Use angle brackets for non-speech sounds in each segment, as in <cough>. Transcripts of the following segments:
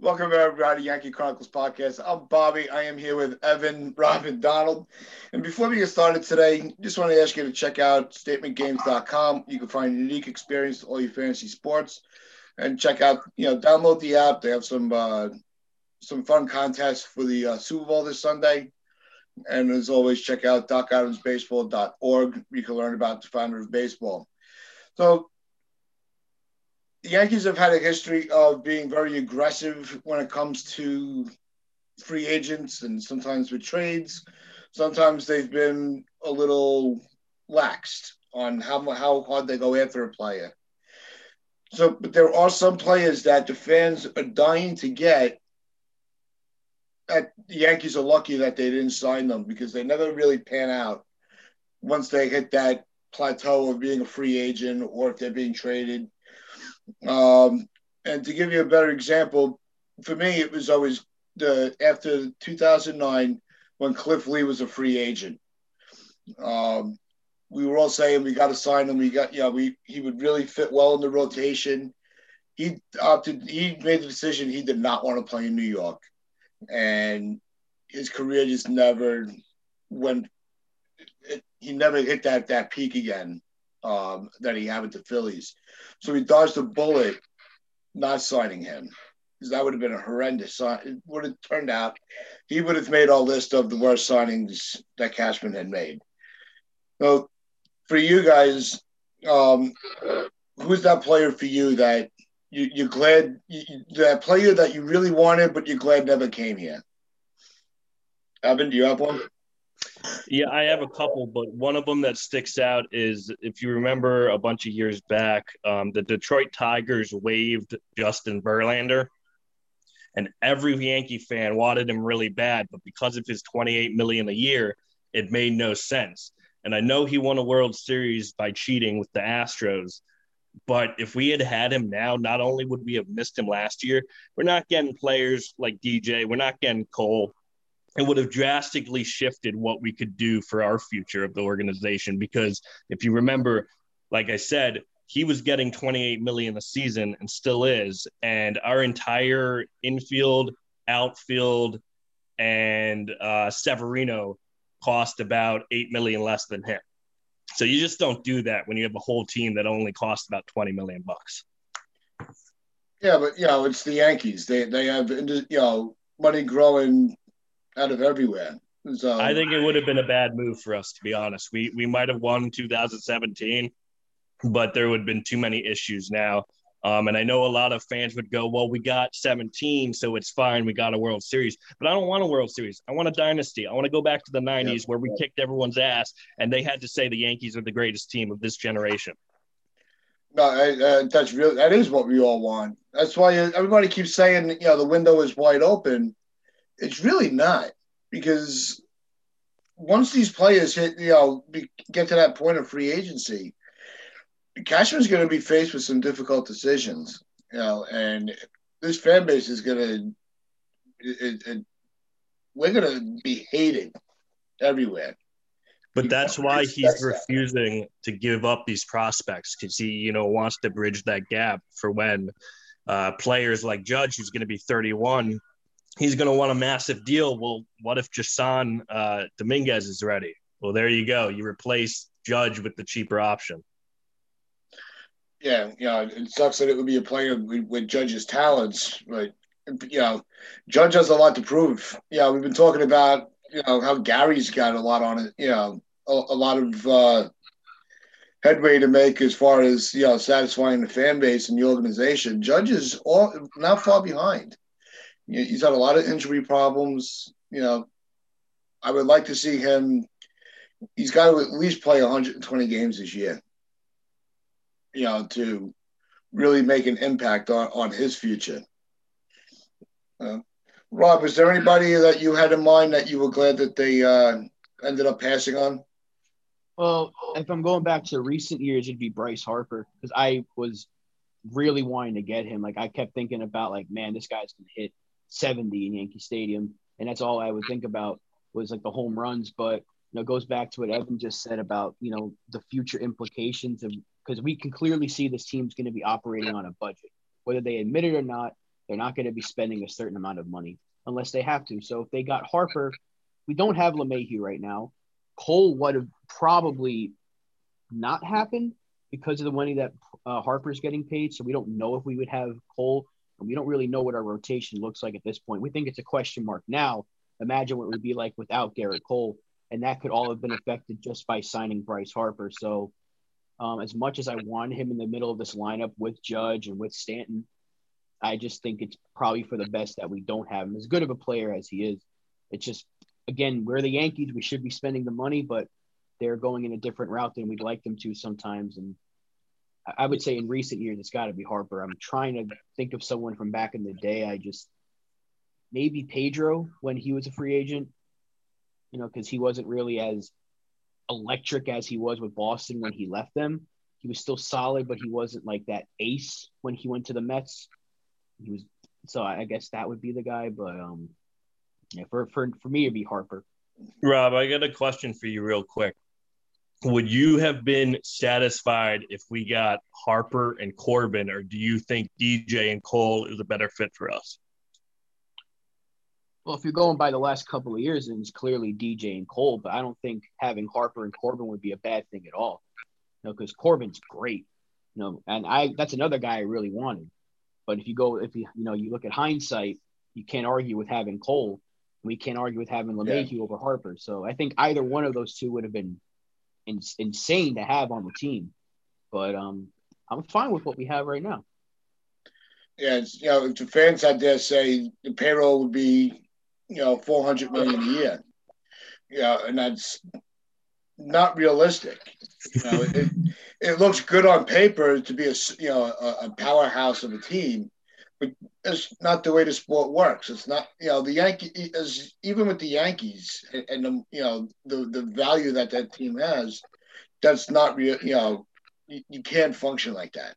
Welcome everybody, Yankee Chronicles podcast. I'm Bobby. I am here with Evan, Rob, and Donald. And before we get started today, just want to ask you to check out statementgames.com. You can find a unique experience to all your fantasy sports, and check out, you know, download the app. They have some uh, some fun contests for the uh, Super Bowl this Sunday. And as always, check out docadamsbaseball.org. You can learn about the founder of baseball. So the Yankees have had a history of being very aggressive when it comes to free agents and sometimes with trades. Sometimes they've been a little laxed on how how hard they go after a player. So, but there are some players that the fans are dying to get. That the Yankees are lucky that they didn't sign them because they never really pan out once they hit that plateau of being a free agent or if they're being traded um, and to give you a better example, for me, it was always the after 2009 when Cliff Lee was a free agent. Um, we were all saying we got to sign him. We got, yeah, we he would really fit well in the rotation. He opted. He made the decision. He did not want to play in New York, and his career just never went. It, he never hit that that peak again um, that he had with the Phillies. So he dodged a bullet not signing him because that would have been a horrendous sign. It would have turned out he would have made our list of the worst signings that Cashman had made. So for you guys, um, who's that player for you that you, you're glad you, that player that you really wanted, but you're glad never came here? Evan, do you have one? Yeah, I have a couple, but one of them that sticks out is if you remember a bunch of years back, um, the Detroit Tigers waived Justin Verlander, and every Yankee fan wanted him really bad, but because of his 28 million a year, it made no sense. And I know he won a World Series by cheating with the Astros, but if we had had him now, not only would we have missed him last year, we're not getting players like DJ, we're not getting Cole, it would have drastically shifted what we could do for our future of the organization. Because if you remember, like I said, he was getting 28 million a season and still is. And our entire infield, outfield, and uh, Severino cost about 8 million less than him. So you just don't do that when you have a whole team that only costs about 20 million bucks. Yeah, but you know, it's the Yankees. They they have you know money growing out of everywhere. So I think it would have been a bad move for us, to be honest. We we might have won 2017, but there would have been too many issues now. Um, and I know a lot of fans would go, "Well, we got 17, so it's fine. We got a World Series." But I don't want a World Series. I want a dynasty. I want to go back to the 90s where we kicked everyone's ass, and they had to say the Yankees are the greatest team of this generation. No, uh, that's real. That is what we all want. That's why everybody keeps saying, you know, the window is wide open it's really not because once these players hit, you know, be, get to that point of free agency, Cashman's going to be faced with some difficult decisions, you know, and this fan base is going to, it, it, we're going to be hated everywhere. But that's why he's refusing to give up these prospects because he, you know, wants to bridge that gap for when uh, players like Judge, who's going to be 31, he's going to want a massive deal. Well, what if Jasson uh, Dominguez is ready? Well, there you go. You replace Judge with the cheaper option. Yeah, yeah. It sucks that it would be a player with, with Judge's talents, but you know, Judge has a lot to prove. Yeah, we've been talking about you know how Gary's got a lot on it. You know, a, a lot of uh, headway to make as far as you know satisfying the fan base and the organization. Judge is all not far behind he's had a lot of injury problems. You know, I would like to see him. He's got to at least play 120 games this year. You know, to really make an impact on, on his future. Uh, Rob, is there anybody that you had in mind that you were glad that they uh, ended up passing on? Well, if I'm going back to recent years, it'd be Bryce Harper because I was really wanting to get him. Like I kept thinking about like, man, this guy's gonna hit 70 in Yankee Stadium, and that's all I would think about was like the home runs. But you know, it goes back to what Evan just said about you know the future implications of because we can clearly see this team's going to be operating on a budget, whether they admit it or not. They're not going to be spending a certain amount of money unless they have to. So if they got Harper, we don't have LeMahieu right now. Cole would have probably not happened because of the money that uh, Harper's getting paid. So we don't know if we would have Cole, we don't really know what our rotation looks like at this point. We think it's a question mark now. Imagine what it would be like without Gerrit Cole, and that could all have been affected just by signing Bryce Harper. So, um, as much as I want him in the middle of this lineup with Judge and with Stanton, I just think it's probably for the best that we don't have him. As good of a player as he is, it's just again we're the Yankees. We should be spending the money, but they're going in a different route than we'd like them to sometimes. And I would say in recent years, it's got to be Harper. I'm trying to think of someone from back in the day. I just maybe Pedro when he was a free agent, you know, because he wasn't really as electric as he was with Boston when he left them. He was still solid, but he wasn't like that ace when he went to the Mets. He was so I guess that would be the guy, but um, yeah, for for for me it'd be Harper. Rob, I got a question for you, real quick would you have been satisfied if we got Harper and Corbin, or do you think DJ and Cole is a better fit for us? Well, if you're going by the last couple of years, then it's clearly DJ and Cole, but I don't think having Harper and Corbin would be a bad thing at all. You know, because Corbin's great. You know, and I that's another guy I really wanted. But if you go, if you you know, you look at hindsight, you can't argue with having Cole. We can't argue with having LeMahieu yeah. over Harper. So I think either one of those two would have been in, insane to have on the team. But um, I'm fine with what we have right now. Yeah, you know, the fans out there say the payroll would be, you know, 400 million a year. Yeah, and that's not realistic. You know, it, it looks good on paper to be a you know a, a, powerhouse of a team, but it's not the way the sport works. It's not you know the Yankee is even with the Yankees and, and the you know the the value that that team has, that's not real. You know, you, you can't function like that.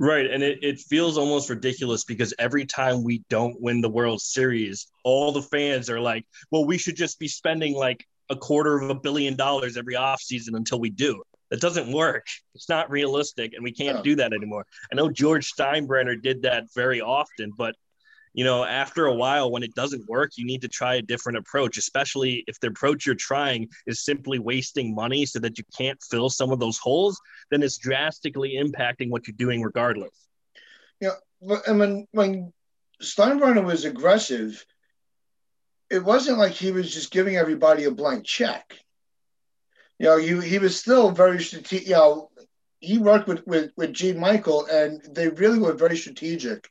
Right. And it, it feels almost ridiculous because every time we don't win the World Series, all the fans are like, well, we should just be spending like a quarter of a billion dollars every offseason until we do. That doesn't work. It's not realistic, and we can't do that anymore. I know George Steinbrenner did that very often, but you know, after a while, when it doesn't work, you need to try a different approach, especially if the approach you're trying is simply wasting money so that you can't fill some of those holes, then it's drastically impacting what you're doing regardless. Yeah. And when, when Steinbrenner was aggressive, it wasn't like he was just giving everybody a blank check you know, he, he was still very strategic. You know, he worked with, with, with Gene Michael, and they really were very strategic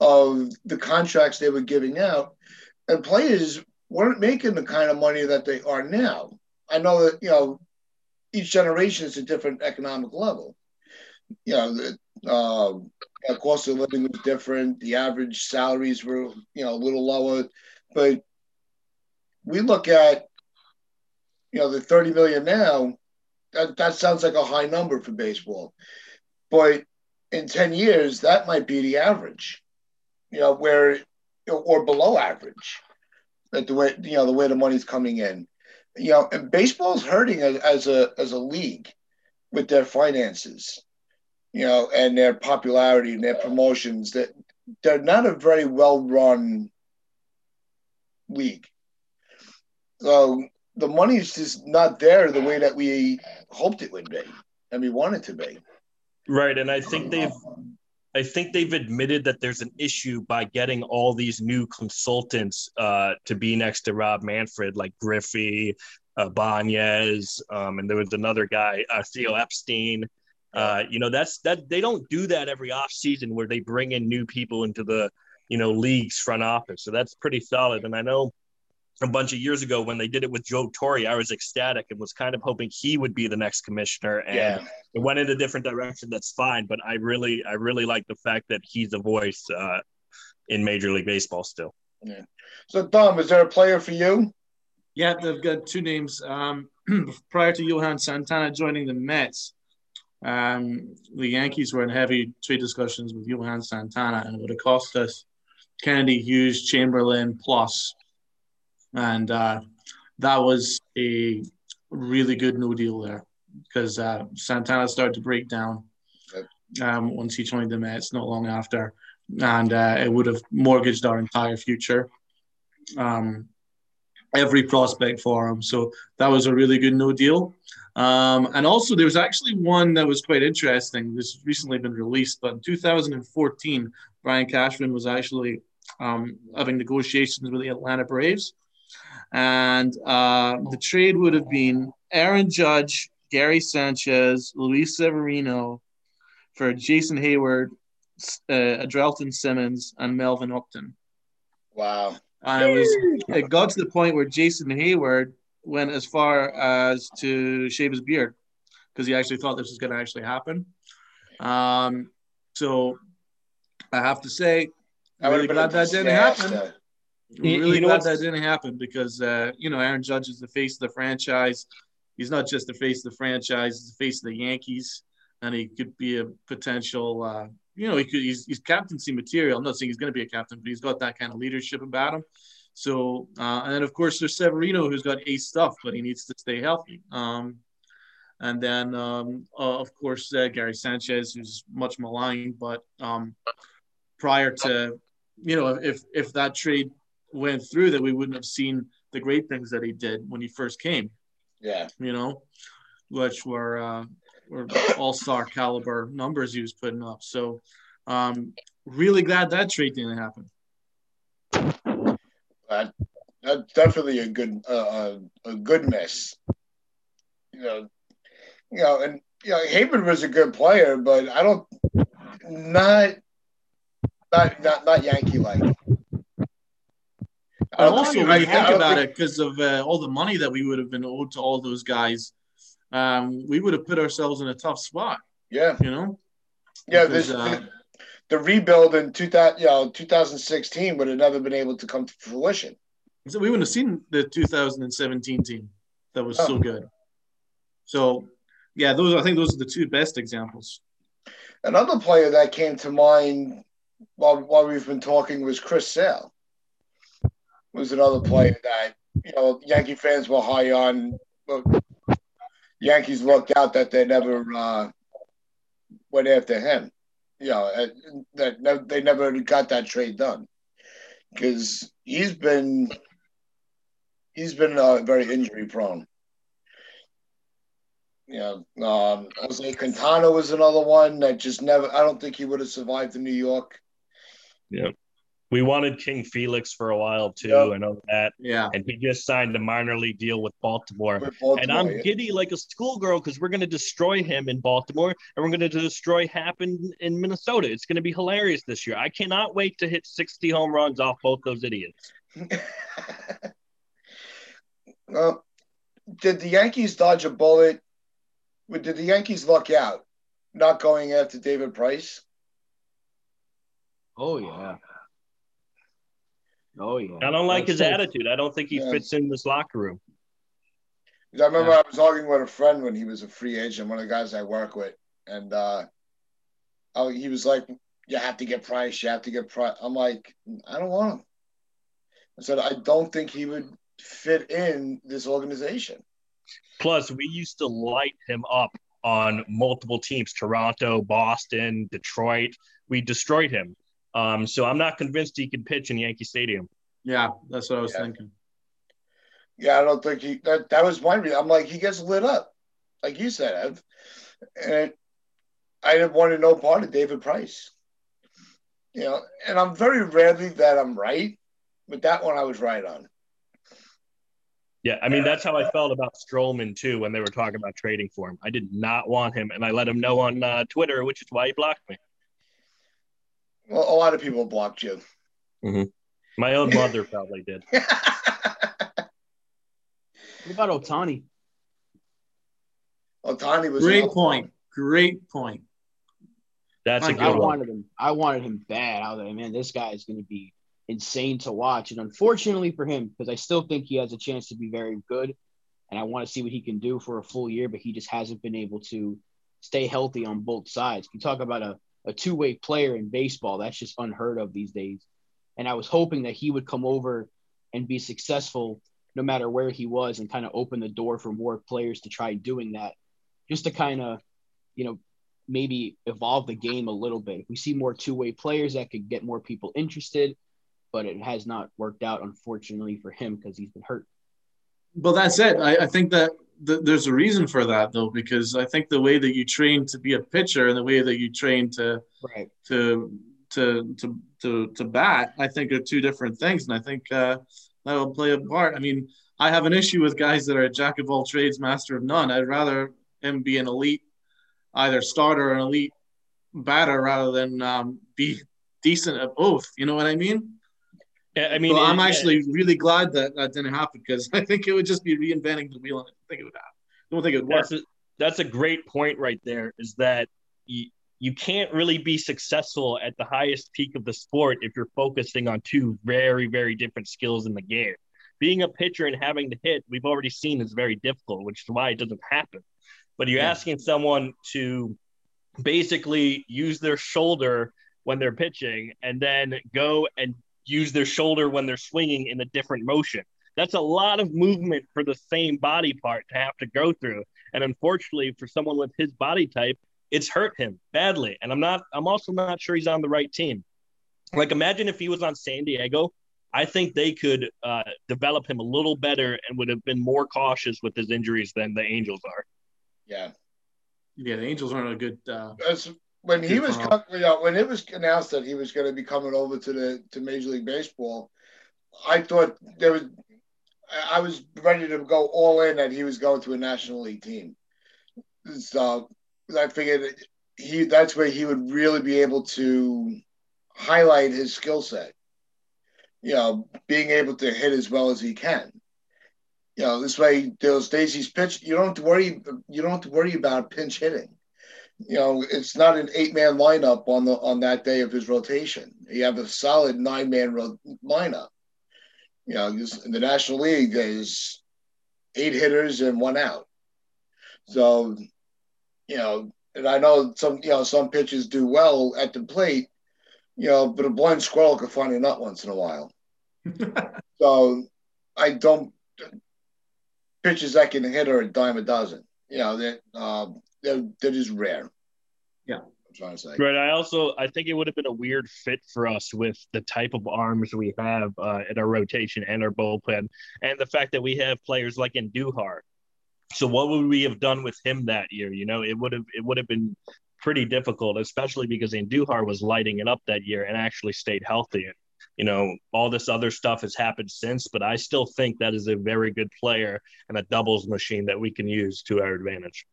of the contracts they were giving out. And players weren't making the kind of money that they are now. I know that, you know, each generation is a different economic level. You know, the uh, cost of living was different. The average salaries were, you know, a little lower. But we look at you know, the 30 million now, that, that sounds like a high number for baseball. But in 10 years, that might be the average, you know, where or below average. That the way you know the way the money's coming in, you know, and baseball's hurting as, as a as a league with their finances, you know, and their popularity and their promotions. That they're not a very well run league. So the money's just not there the way that we hoped it would be and we want it to be. Right, and I think they've I think they've admitted that there's an issue by getting all these new consultants uh, to be next to Rob Manfred, like Griffey, uh, Banez, um, and there was another guy, uh, Theo Epstein. Uh, you know, that's that they don't do that every off season where they bring in new people into the you know league's front office. So that's pretty solid. And I know a bunch of years ago when they did it with Joe Torre, I was ecstatic and was kind of hoping he would be the next commissioner. And yeah. it went in a different direction. That's fine, but I really, I really like the fact that he's a voice uh, in Major League Baseball still. Yeah. So, Tom, is there a player for you? Yeah, they've got two names. Um, <clears throat> prior to Johan Santana joining the Mets, um, the Yankees were in heavy trade discussions with Johan Santana, and it would have cost us Kennedy Hughes, Chamberlain, plus and uh, that was a really good no deal there because uh, Santana started to break down um, once he joined the Mets not long after. and uh, it would have mortgaged our entire future. Um, every prospect for him. So that was a really good no deal. Um, and also, there was actually one that was quite interesting. This has recently been released, but in 2014, Brian Cashman was actually um, having negotiations with the Atlanta Braves. And uh, the trade would have been Aaron Judge, Gary Sanchez, Luis Severino for Jason Heyward, uh, Andrelton Simmons, and Melvin Upton. Wow. And it was it got to the point where Jason Heyward went as far as to shave his beard because he actually thought this was going to actually happen. Um, so I have to say, I'm really glad that didn't happen. Really you know glad that didn't happen because uh, you know Aaron Judge is the face of the franchise. He's not just the face of the franchise; he's the face of the Yankees, and he could be a potential uh, you know, he could, he's, he's captaincy material. I'm not saying he's going to be a captain, but he's got that kind of leadership about him. So, uh, and then of course there's Severino who's got ace stuff, but he needs to stay healthy. Um, and then um, uh, of course uh, Gary Sanchez, who's much maligned, but um, prior to, you know, if if that trade went through, that we wouldn't have seen the great things that he did when he first came. Yeah, you know, which were uh, or all star caliber numbers he was putting up. So, um, really glad that trade didn't happen. That, that's definitely a good uh, a good miss. You know, you know, and you know, Heyward was a good player, but I don't not not not, not Yankee like. Also, when you think about it, because of uh, all the money that we would have been owed to all those guys, um, we would have put ourselves in a tough spot. Yeah, you know. Yeah, because, this uh, the rebuild in 2000, you know, 2016 would have never been able to come to fruition. So we wouldn't have seen the 2017 team that was oh. so good. So, yeah, those I think those are the two best examples. Another player that came to mind while while we've been talking was Chris Sale. Was another player that you know Yankee fans were high on. But Yankees lucked out that they never uh, went after him. You know, uh, that they never got that trade done because he's been he's been uh, very injury prone. Yeah, um, Jose Quintana was another one that just never. I don't think he would have survived in New York. Yeah. We wanted King Felix for a while too. Yep. I know that. Yeah. And he just signed a minor league deal with Baltimore. With Baltimore and I'm yeah. giddy like a schoolgirl because we're going to destroy him in Baltimore and we're going to destroy Happen in Minnesota. It's going to be hilarious this year. I cannot wait to hit 60 home runs off both those idiots. <laughs> well, did the Yankees dodge a bullet? Did the Yankees luck out not going after David Price? Oh, yeah. Oh yeah. I don't like That's his attitude. I don't think he yeah. fits in this locker room. I remember yeah. I was talking with a friend when he was a free agent, one of the guys I work with, and uh, oh, he was like, "You have to get Price. You have to get Price." I'm like, "I don't want him." I said, "I don't think he would fit in this organization." Plus, we used to light him up on multiple teams: Toronto, Boston, Detroit. We destroyed him. Um, so I'm not convinced he can pitch in Yankee Stadium. Yeah, that's what I was yeah. thinking. Yeah, I don't think he. That that was my reason. I'm like, he gets lit up, like you said, Ev. And I didn't want to know part of David Price. You no, and I'm very rarely that I'm right, but that one I was right on. Yeah, I mean that's how I felt about Stroman too when they were talking about trading for him. I did not want him, and I let him know on uh, Twitter, which is why he blocked me. Well, a lot of people blocked you. Mm-hmm. My own mother probably did. <laughs> what about Ohtani? Ohtani was great point. Great point. That's a good I one. wanted him. I wanted him bad. I was like, man, this guy is going to be insane to watch. And unfortunately for him, because I still think he has a chance to be very good, and I want to see what he can do for a full year, but he just hasn't been able to stay healthy on both sides. You talk about a a two way player in baseball. That's just unheard of these days. And I was hoping that he would come over and be successful no matter where he was and kind of open the door for more players to try doing that just to kind of, you know, maybe evolve the game a little bit. If we see more two way players, that could get more people interested. But it has not worked out, unfortunately, for him because he's been hurt. Well, that's it. I, I think that th- there's a reason for that, though, because I think the way that you train to be a pitcher and the way that you train to right. to to to to to bat, I think are two different things, and I think uh, that will play a part. I mean, I have an issue with guys that are a jack of all trades, master of none. I'd rather him be an elite, either starter or an elite batter, rather than um, be decent at both. You know what I mean? I mean, so I'm it- actually really glad that that didn't happen because <laughs> I think it would just be reinventing the wheel, and I think it would happen. I don't think it would work. that's a, that's a great point right there. Is that you, you can't really be successful at the highest peak of the sport if you're focusing on two very very different skills in the game. Being a pitcher and having to hit, we've already seen is very difficult, which is why it doesn't happen. But you're Yeah. asking someone to basically use their shoulder when they're pitching and then go and use their shoulder when they're swinging in a different motion. That's a lot of movement for the same body part to have to go through. And unfortunately, for someone with his body type, it's hurt him badly. And I'm not, I'm also not sure he's on the right team. Like, imagine if he was on San Diego. I think they could uh, develop him a little better and would have been more cautious with his injuries than the Angels are. Yeah. Yeah, the Angels aren't a good. Uh, As when he was com- you know, when it was announced that he was going to be coming over to the to Major League Baseball, I thought there was I- I was ready to go all in that he was going to a National League team. So I figured he that's where he would really be able to highlight his skill set. You know, being able to hit as well as he can. You know, this way those days he's pitched, you don't have to worry you don't have to worry about pinch hitting you know, it's not an eight man lineup on the on that day of his rotation. You have a solid nine man ro- lineup. You know, this- in the National League, there's eight hitters and one out. So, you know, and I know some you know some pitches do well at the plate, you know, but a blind squirrel could find a nut once in a while. <laughs> So, I don't pitches that can hit are a dime a dozen. You know that um, they're, they're just rare. Yeah. I'm trying to say. Right. I also I think it would have been a weird fit for us with the type of arms we have uh, in our rotation and our bullpen, and the fact that we have players like Andujar. So what would we have done with him that year? You know, it would have it would have been pretty difficult, especially because Andujar was lighting it up that year and actually stayed healthy. And you know, all this other stuff has happened since, but I still think that is a very good player and a doubles machine that we can use to our advantage.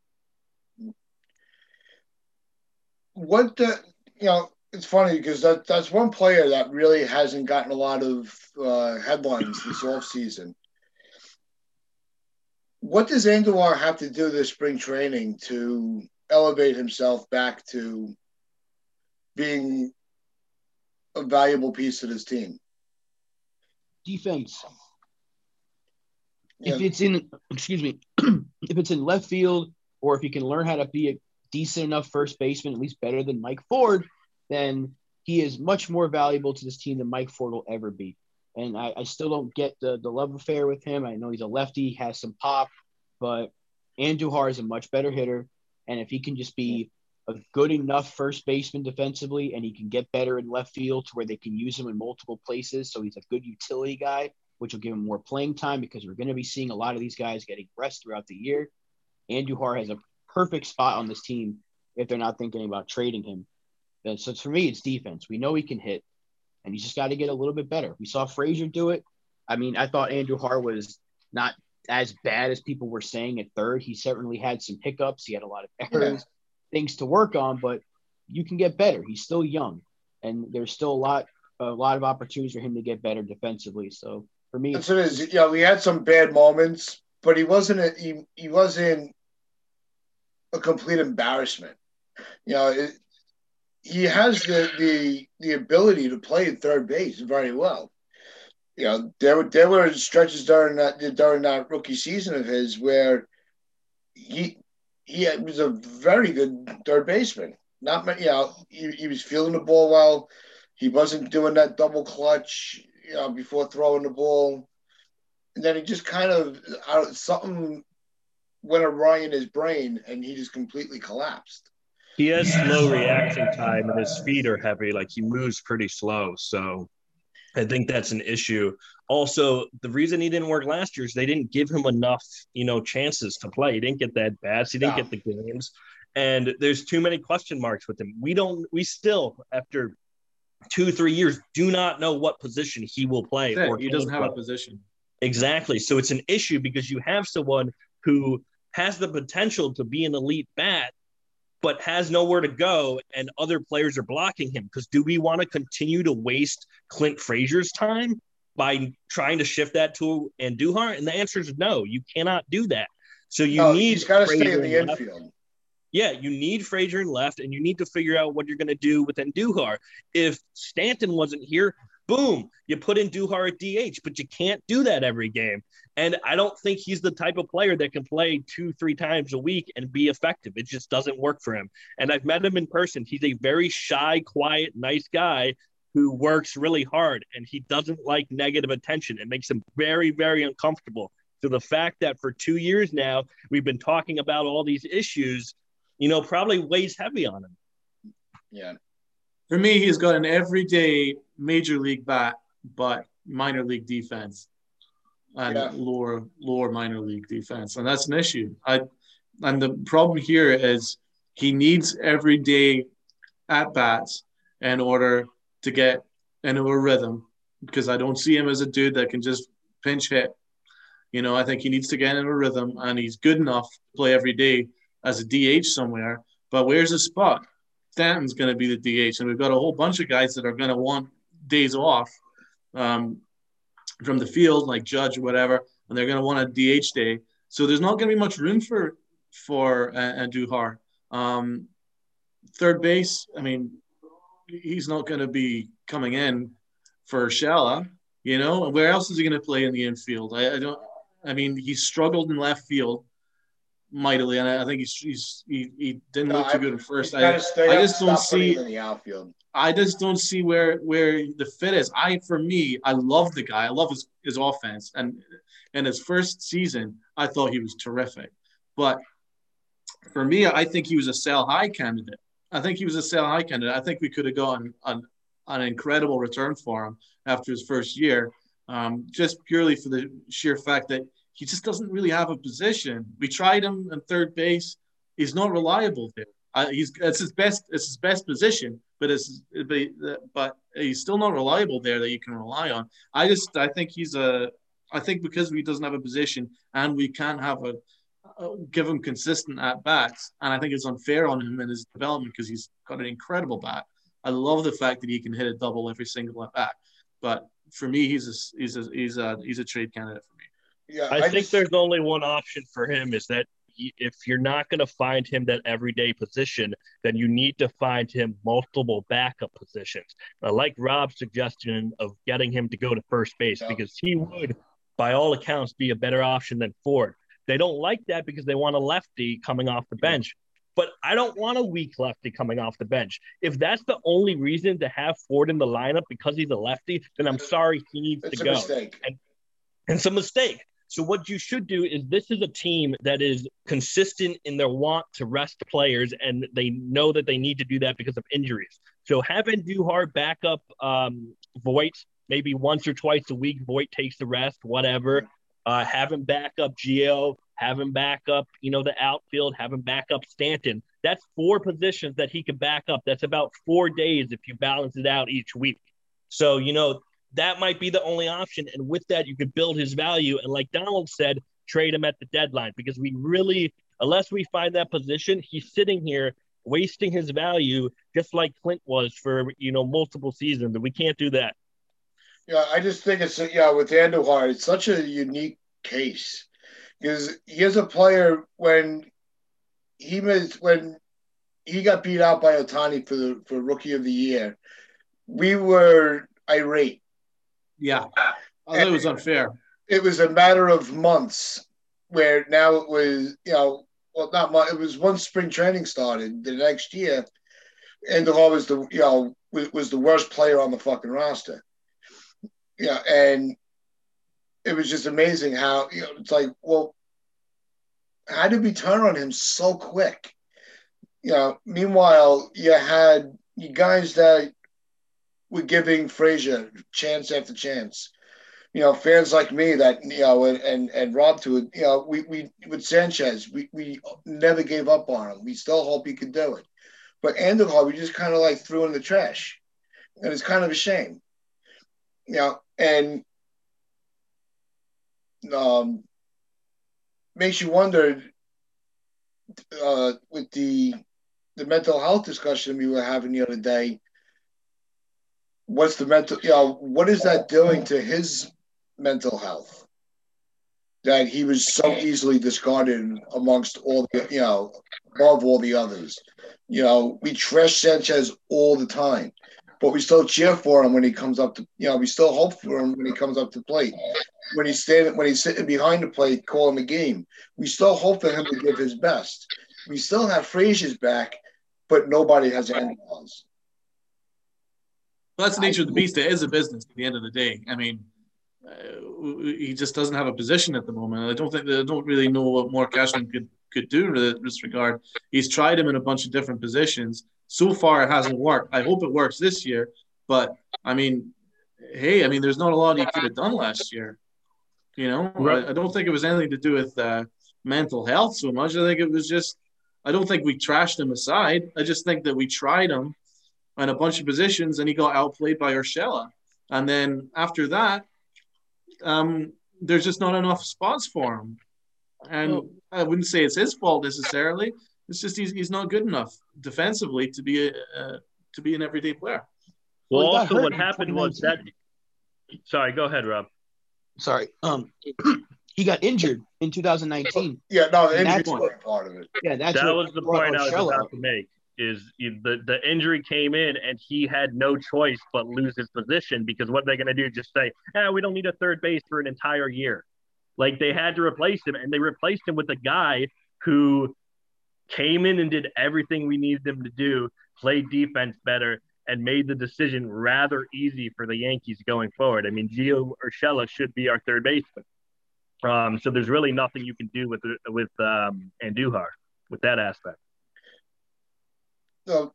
What the you know? It's funny because that that's one player that really hasn't gotten a lot of uh, headlines this off season. What does Andujar have to do this spring training to elevate himself back to being a valuable piece of this team? Defense. Yeah. If it's in, excuse me, <clears throat> if it's in left field, or if he can learn how to be a decent enough first baseman, at least better than Mike Ford, then he is much more valuable to this team than Mike Ford will ever be. And I, I still don't get the, the love affair with him. I know he's a lefty, has some pop, but Andujar is a much better hitter. And if he can just be a good enough first baseman defensively and he can get better in left field to where they can use him in multiple places, so he's a good utility guy, which will give him more playing time because we're going to be seeing a lot of these guys getting rest throughout the year. Andujar has a perfect spot on this team if they're not thinking about trading him. And so for me, it's defense. We know he can hit, and he's just got to get a little bit better. We saw Frazier do it. I mean, I thought Andujar was not as bad as people were saying at third. He certainly had some hiccups. He had a lot of errors, things to work on, but you can get better. He's still young, and there's still a lot, a lot of opportunities for him to get better defensively. So for me, That's what it is. You know, we had some bad moments, but he wasn't a, he, he wasn't a complete embarrassment. You know, it, he has the, the the ability to play third base very well. You know, there were there were stretches during that during that rookie season of his where he he was a very good third baseman. Not many, you know, he, he was feeling the ball well. He wasn't doing that double clutch, you know, before throwing the ball. And then he just kind of out something went awry in his brain, and he just completely collapsed. He has slow reaction time and his feet are heavy. Like he moves pretty slow. So I think that's an issue. Also, the reason he didn't work last year is they didn't give him enough, you know, chances to play. He didn't get that bats. He didn't No. get the games. And there's too many question marks with him. We don't, we still, after two, three years, do not know what position he will play. Or He doesn't have a position. Exactly. So it's an issue because you have someone who has the potential to be an elite bat, but has nowhere to go, and other players are blocking him. Because do we want to continue to waste Clint Frazier's time by trying to shift that to Andujar? And the answer is no. You cannot do that. So you no, need he's got to stay in the left. infield. Yeah, you need Frazier in left, and you need to figure out what you're going to do with Andujar. If Stanton wasn't here, boom, you put in Duhar at DH, but you can't do that every game. And I don't think he's the type of player that can play two, three times a week and be effective. It just doesn't work for him. And I've met him in person. He's a very shy, quiet, nice guy who works really hard and he doesn't like negative attention. It makes him very, very uncomfortable. So the fact that for two years now we've been talking about all these issues, you know, probably weighs heavy on him. Yeah. For me, he's got an everyday major league bat, but minor league defense and Yeah. lower lower minor league defense, and that's an issue. I and the problem here is he needs everyday at bats in order to get into a rhythm because I don't see him as a dude that can just pinch hit. You know, I think he needs to get into a rhythm, and he's good enough to play every day as a DH somewhere. But where's his spot? Stanton's going to be the DH, and we've got a whole bunch of guys that are going to want days off um, from the field, like Judge or whatever, and they're going to want a DH day. So there's not going to be much room for for uh, Duhar. Um, third base, I mean, he's not going to be coming in for Shala. You know, where else is he going to play in the infield? I, I don't. I mean, he struggled in left field mightily, and I, I think he's, he's he, he didn't No, look too I- good at first. I, I just don't see- in the outfield. I just don't see where where the fit is. I for me, I love the guy. I love his his offense, and in his first season, I thought he was terrific. But for me, I think he was a sell high candidate. I think he was a sell high candidate. I think we could have gotten on an incredible return for him after his first year, um, just purely for the sheer fact that he just doesn't really have a position. We tried him in third base. He's not reliable there. Uh, he's it's his best it's his best position, but it's but, but he's still not reliable there that you can rely on. I just I think he's a I think because he doesn't have a position and we can't have a uh, give him consistent at bats, and I think it's unfair on him in his development because he's got an incredible bat. I love the fact that he can hit a double every single at bat, but for me, he's a he's a he's a he's a trade candidate for me. Yeah, I, think just- there's only one option for him is that he- if you're not going to find him that everyday position, then you need to find him multiple backup positions. I like Rob's suggestion of getting him to go to first base because he would, by all accounts, be a better option than Ford. They don't like that because they want a lefty coming off the bench. But I don't want a weak lefty coming off the bench. If that's the only reason to have Ford in the lineup because he's a lefty, then I'm sorry he needs It's to a go mistake. and it's a mistake. So what you should do is this is a team that is consistent in their want to rest players, and they know that they need to do that because of injuries. So have Duhar back up um, maybe once or twice a week. Voit takes the rest, whatever. Uh, have him back up Gio. Have him back up, you know, the outfield. Have him back up Stanton. That's four positions that he could back up. That's about four days if you balance it out each week. So you know that might be the only option. And with that, you could build his value. And like Donald said, trade him at the deadline because we really, unless we find that position, he's sitting here wasting his value just like Clint was for, you know, multiple seasons. And we can't do that. Yeah, I just think it's yeah with Andujar, it's such a unique case because here's a player when he was when he got beat out by Ohtani for the for rookie of the year, we were irate. Yeah, I thought it was unfair. It was a matter of months where now it was you know well not much. It was once spring training started the next year, Andujar was the you know was, the worst player on the fucking roster. Yeah, and it was just amazing how you know it's like, well, how did we turn on him so quick? you know, meanwhile, you had you guys that were giving Frazier chance after chance. You know, fans like me that you know, and and, and Rob to it. You know, we we with Sanchez, we we never gave up on him. We still hope he could do it. But Andujar, we just kind of like threw in the trash, and it's kind of a shame. You know, and um, makes you wonder uh, with the the mental health discussion we were having the other day. What's the mental? You know, what is that doing to his mental health? That he was so easily discarded amongst all the, you know, above all the others. You know, we trash Sanchez all the time, but we still cheer for him when he comes up to, you know, we still hope for him when he comes up to plate. When he's standing, when he's sitting behind the plate calling the game, we still hope for him to give his best. We still have Frazier's back, but nobody has Andujar's. Well, that's the nature of the beast. It is a business at the end of the day. I mean, uh, he just doesn't have a position at the moment. I don't think they don't really know what more Cashman could could do in this regard. He's tried him in a bunch of different positions. So far, it hasn't worked. I hope it works this year. But I mean, hey, I mean, there's not a lot he could have done last year. You know, right. I, I, don't think it was anything to do with uh, mental health so much. I think it was just, I don't think we trashed him aside. I just think that we tried him in a bunch of positions and he got outplayed by Urshela. And then after that, um, there's just not enough spots for him. And well, I wouldn't say it's his fault necessarily. It's just he's, he's not good enough defensively to be a uh, to be an everyday player. Well, well also what happened was that. Sorry, go ahead, Rob. Sorry, um, <clears throat> he got injured in 2019. Yeah, no, the injury part of it. Yeah, that's that was the point I was about to make. Is the the injury came in and he had no choice but lose his position because what are they going to do? Just say, "Yeah, we don't need a third base for an entire year." Like they had to replace him, and they replaced him with a guy who came in and did everything we needed him to do, played defense better, and made the decision rather easy for the Yankees going forward. I mean, Gio Urshela should be our third baseman. Um, so there's really nothing you can do with with um, Andujar with that aspect. So,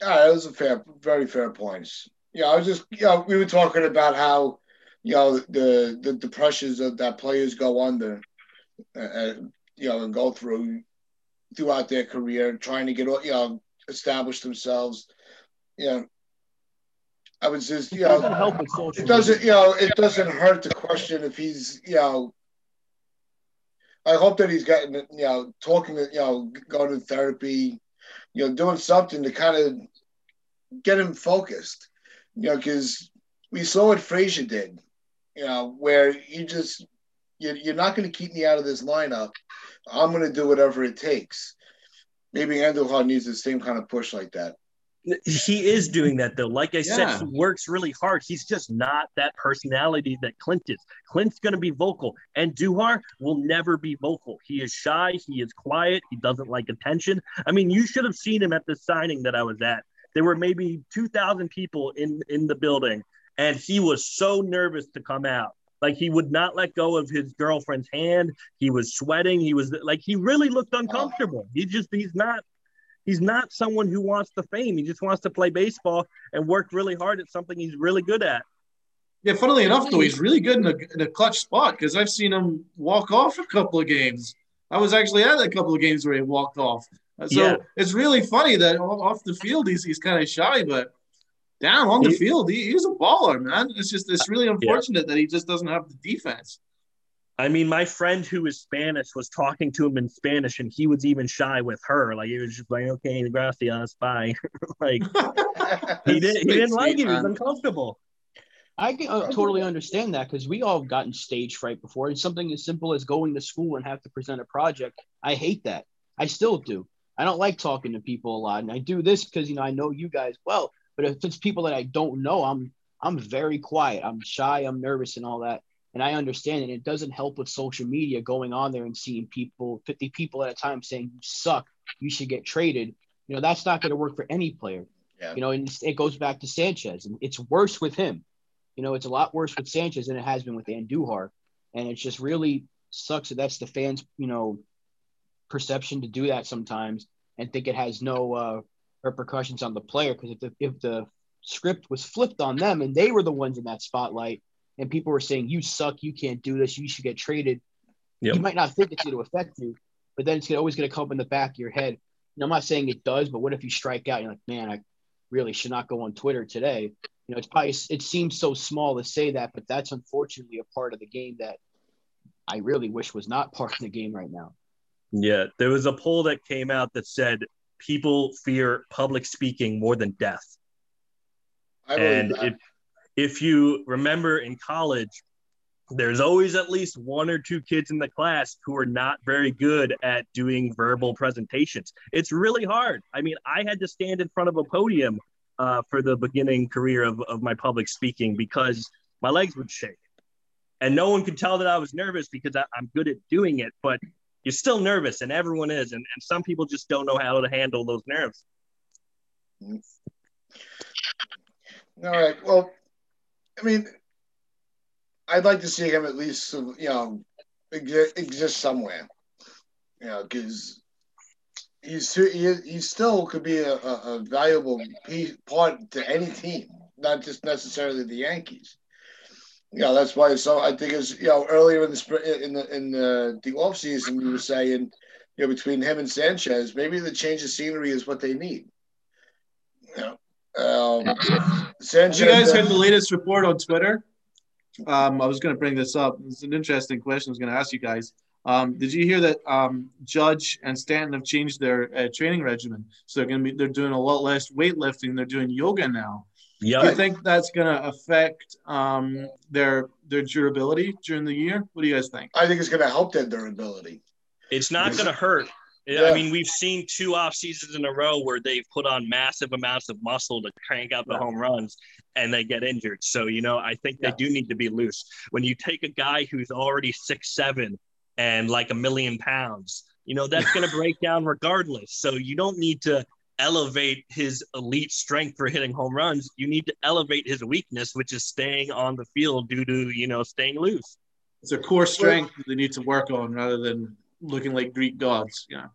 yeah, those are fair, very fair points. Yeah, I was just, you know, we were talking about how, you know, the the, the pressures that, that players go under, uh, you know, and go through throughout their career, trying to get you know establish themselves. You know, I was just you know help it doesn't you know it doesn't hurt to question if he's you know. I hope that he's getting you know talking to you know going to therapy, you know doing something to kind of get him focused, you know because we saw what Frazier did, you know where you just you're not going to keep me out of this lineup I'm going to do whatever it takes. Maybe Andrew Andujar needs the same kind of push like that. He is doing that though. Like I yeah. said, he works really hard. He's just not that personality that Clint is. Clint's going to be vocal, and Duhar will never be vocal. He is shy. He is quiet. He doesn't like attention. I mean, you should have seen him at the signing that I was at. There were maybe two thousand people in in the building, and he was so nervous to come out. Like he would not let go of his girlfriend's hand. He was sweating. He was like he really looked uncomfortable. He just he's not he's not someone who wants the fame. He just wants to play baseball and work really hard at something he's really good at. Yeah, funnily enough, though, he's really good in a, in a clutch spot because I've seen him walk off a couple of games. I was actually at a couple of games where he walked off. Uh, so yeah. it's really funny that off the field he's, he's kind of shy, but down on the he, field, he, he's a baller, man. It's just it's really unfortunate yeah. that he just doesn't have the defense. I mean, my friend who is Spanish was talking to him in Spanish, and he was even shy with her. Like he was just like, "Okay, gracias, bye." <laughs> like <laughs> he didn't he didn't like it. He was uncomfortable. I can uh, totally understand that because we all have gotten stage fright before. It's something as simple as going to school and have to present a project. I hate that. I still do. I don't like talking to people a lot, and I do this because you know I know you guys well. But if it's people that I don't know, I'm I'm very quiet. I'm shy. I'm nervous and all that. And I understand it. It doesn't help with social media going on there and seeing people, 50 people at a time saying you suck, you should get traded. You know, that's not going to work for any player. Yeah. You know, and it goes back to Sanchez. And it's worse with him. You know, it's a lot worse with Sanchez than it has been with Andujar. And it just really sucks that that's the fans, you know, perception to do that sometimes and think it has no uh, repercussions on the player because if the, if the script was flipped on them and they were the ones in that spotlight and people were saying you suck, you can't do this, you should get traded, Yep. you might not think it's going to affect you, but then it's always going to come up in the back of your head. And I'm not saying it does, but what if you strike out? You're like, man, I really should not go on Twitter today. You know, it's probably it seems so small to say that, but that's unfortunately a part of the game that I really wish was not part of the game right now. Yeah, there was a poll that came out that said people fear public speaking more than death. I And that. if if you remember in college, there's always at least one or two kids in the class who are not very good at doing verbal presentations. It's really hard. I mean, I had to stand in front of a podium uh, for the beginning career of, of my public speaking because my legs would shake. And no one could tell that I was nervous because I, I'm good at doing it, but you're still nervous, and everyone is. And, and some people just don't know how to handle those nerves. All right. Well, I mean, I'd like to see him at least, you know, exi- exist somewhere. You know, because he's he, he still could be a, a, valuable piece, part to any team, not just necessarily the Yankees. Know, that's why. So I think it's you know earlier in the spring, in the in the the off season, you were saying, you know, between him and Sanchez, maybe the change of scenery is what they need. You know, um, <laughs> Sanchez. Have you guys heard the latest report on Twitter? Um, I was going to bring this up. It's an interesting question I was going to ask you guys. Um, did you hear that um, Judge and Stanton have changed their uh, training regimen? So they're going to be they're doing a lot less weightlifting. They're doing yoga now. Yeah. Do you think that's going to affect um, their their durability during the year? What do you guys think? I think it's going to help their durability. It's not going to hurt. Yeah. I mean, we've seen two off seasons in a row where they've put on massive amounts of muscle to crank out the Yeah. home runs and they get injured. So, you know, I think they Yeah. do need to be loose. When you take a guy who's already six seven and like a million pounds, you know, that's going to break <laughs> down regardless. So you don't need to elevate his elite strength for hitting home runs. You need to elevate his weakness, which is staying on the field due to, you know, staying loose. It's a core strength that they need to work on rather than looking like Greek gods. Yeah.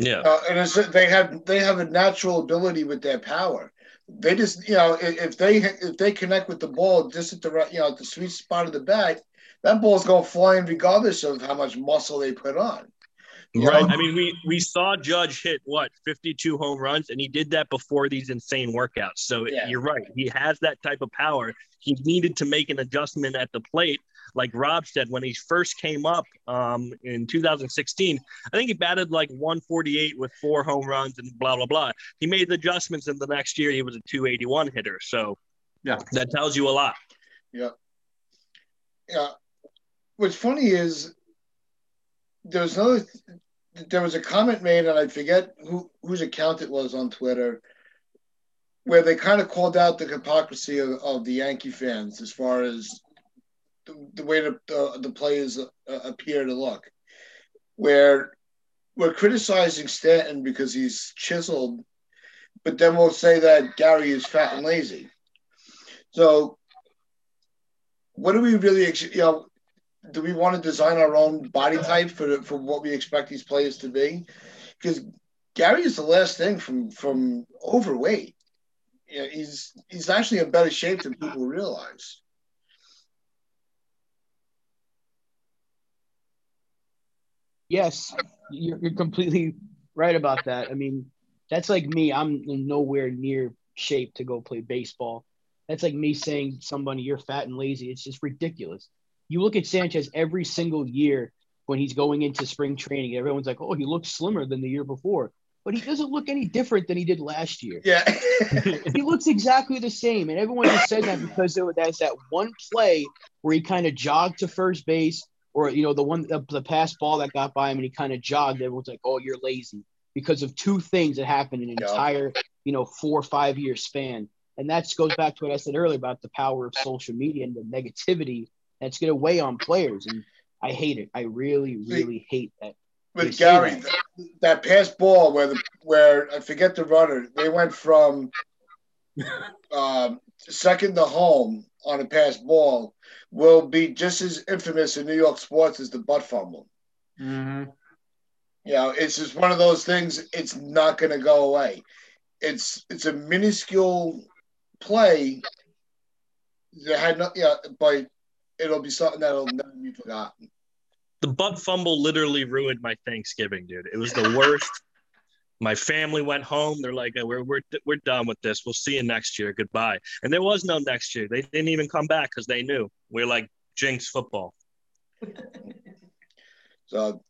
Yeah. Uh, and it's, they have they have a natural ability with their power. They just you know if, they if they connect with the ball just at the right you know at the sweet spot of the bat, that ball's going to flying regardless of how much muscle they put on. You Right. know? I mean, we we saw Judge hit what 52 home runs, and he did that before these insane workouts. So Yeah. you're right. He has that type of power. He needed to make an adjustment at the plate, like Rob said when he first came up um, in 2016. I think he batted like 148 with four home runs and blah blah blah. He made the adjustments, and the next year he was a 281 hitter. So Yeah. that tells you a lot. Yeah. Yeah. What's funny is there was another there was a comment made and I forget who whose account it was on Twitter where they kind of called out the hypocrisy of, of the Yankee fans as far as the, way the, the, the players uh, appear to look. Where we're criticizing Stanton because he's chiseled, but then we'll say that Gary is fat and lazy. So, what do we really, you know, do we want to design our own body type for for what we expect these players to be? Because Gary is the last thing from from overweight. Yeah, he's he's actually in better shape than people realize. Yes, you're, you're completely right about that. I mean, that's like me. I'm nowhere near shape to go play baseball. That's like me saying somebody you're fat and lazy. It's just ridiculous. You look at Sanchez every single year when he's going into spring training. Everyone's like, "Oh, he looks slimmer than the year before," but he doesn't look any different than he did last year. Yeah. <laughs> he looks exactly the same, and everyone just said that because there, was that one play where he kind of jogged to first base, or you know the one the, the pass ball that got by him, and he kind of jogged. Everyone's like, "Oh, you're lazy," because of two things that happened in an Yeah. entire you know four or five year span, and that goes back to what I said earlier about the power of social media and the negativity that's going to weigh on players, and I hate it. I really, really hate that. With Gary, that. that, that pass ball where the where I forget the runner, they went from <laughs> um, second to home on a pass ball will be just as infamous in New York sports as the butt fumble. Mm-hmm. You know, it's just one of those things. It's not going to go away. It's it's a minuscule play that had not, yeah, but it'll be something that'll never be forgotten. The butt fumble literally ruined my Thanksgiving, dude. It was the worst. My family went home. They're like, "We're we're we're done with this. We'll see you next year. Goodbye." And there was no next year. They didn't even come back because they knew we're like jinx football. so,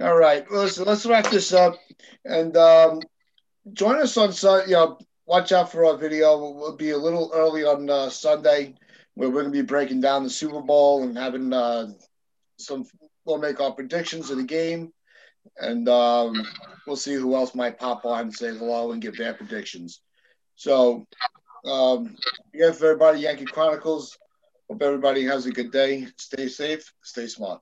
all right, listen, let's wrap this up and um, join us on Sunday. You know, watch out for our video. We'll be a little early on uh, Sunday where we're going to be breaking down the Super Bowl and having uh, some. We'll make our predictions of the game, and um, we'll see who else might pop on and say hello and give their predictions. So, um, again, for everybody, Yankee Chronicles. Hope everybody has a good day. Stay safe. Stay smart.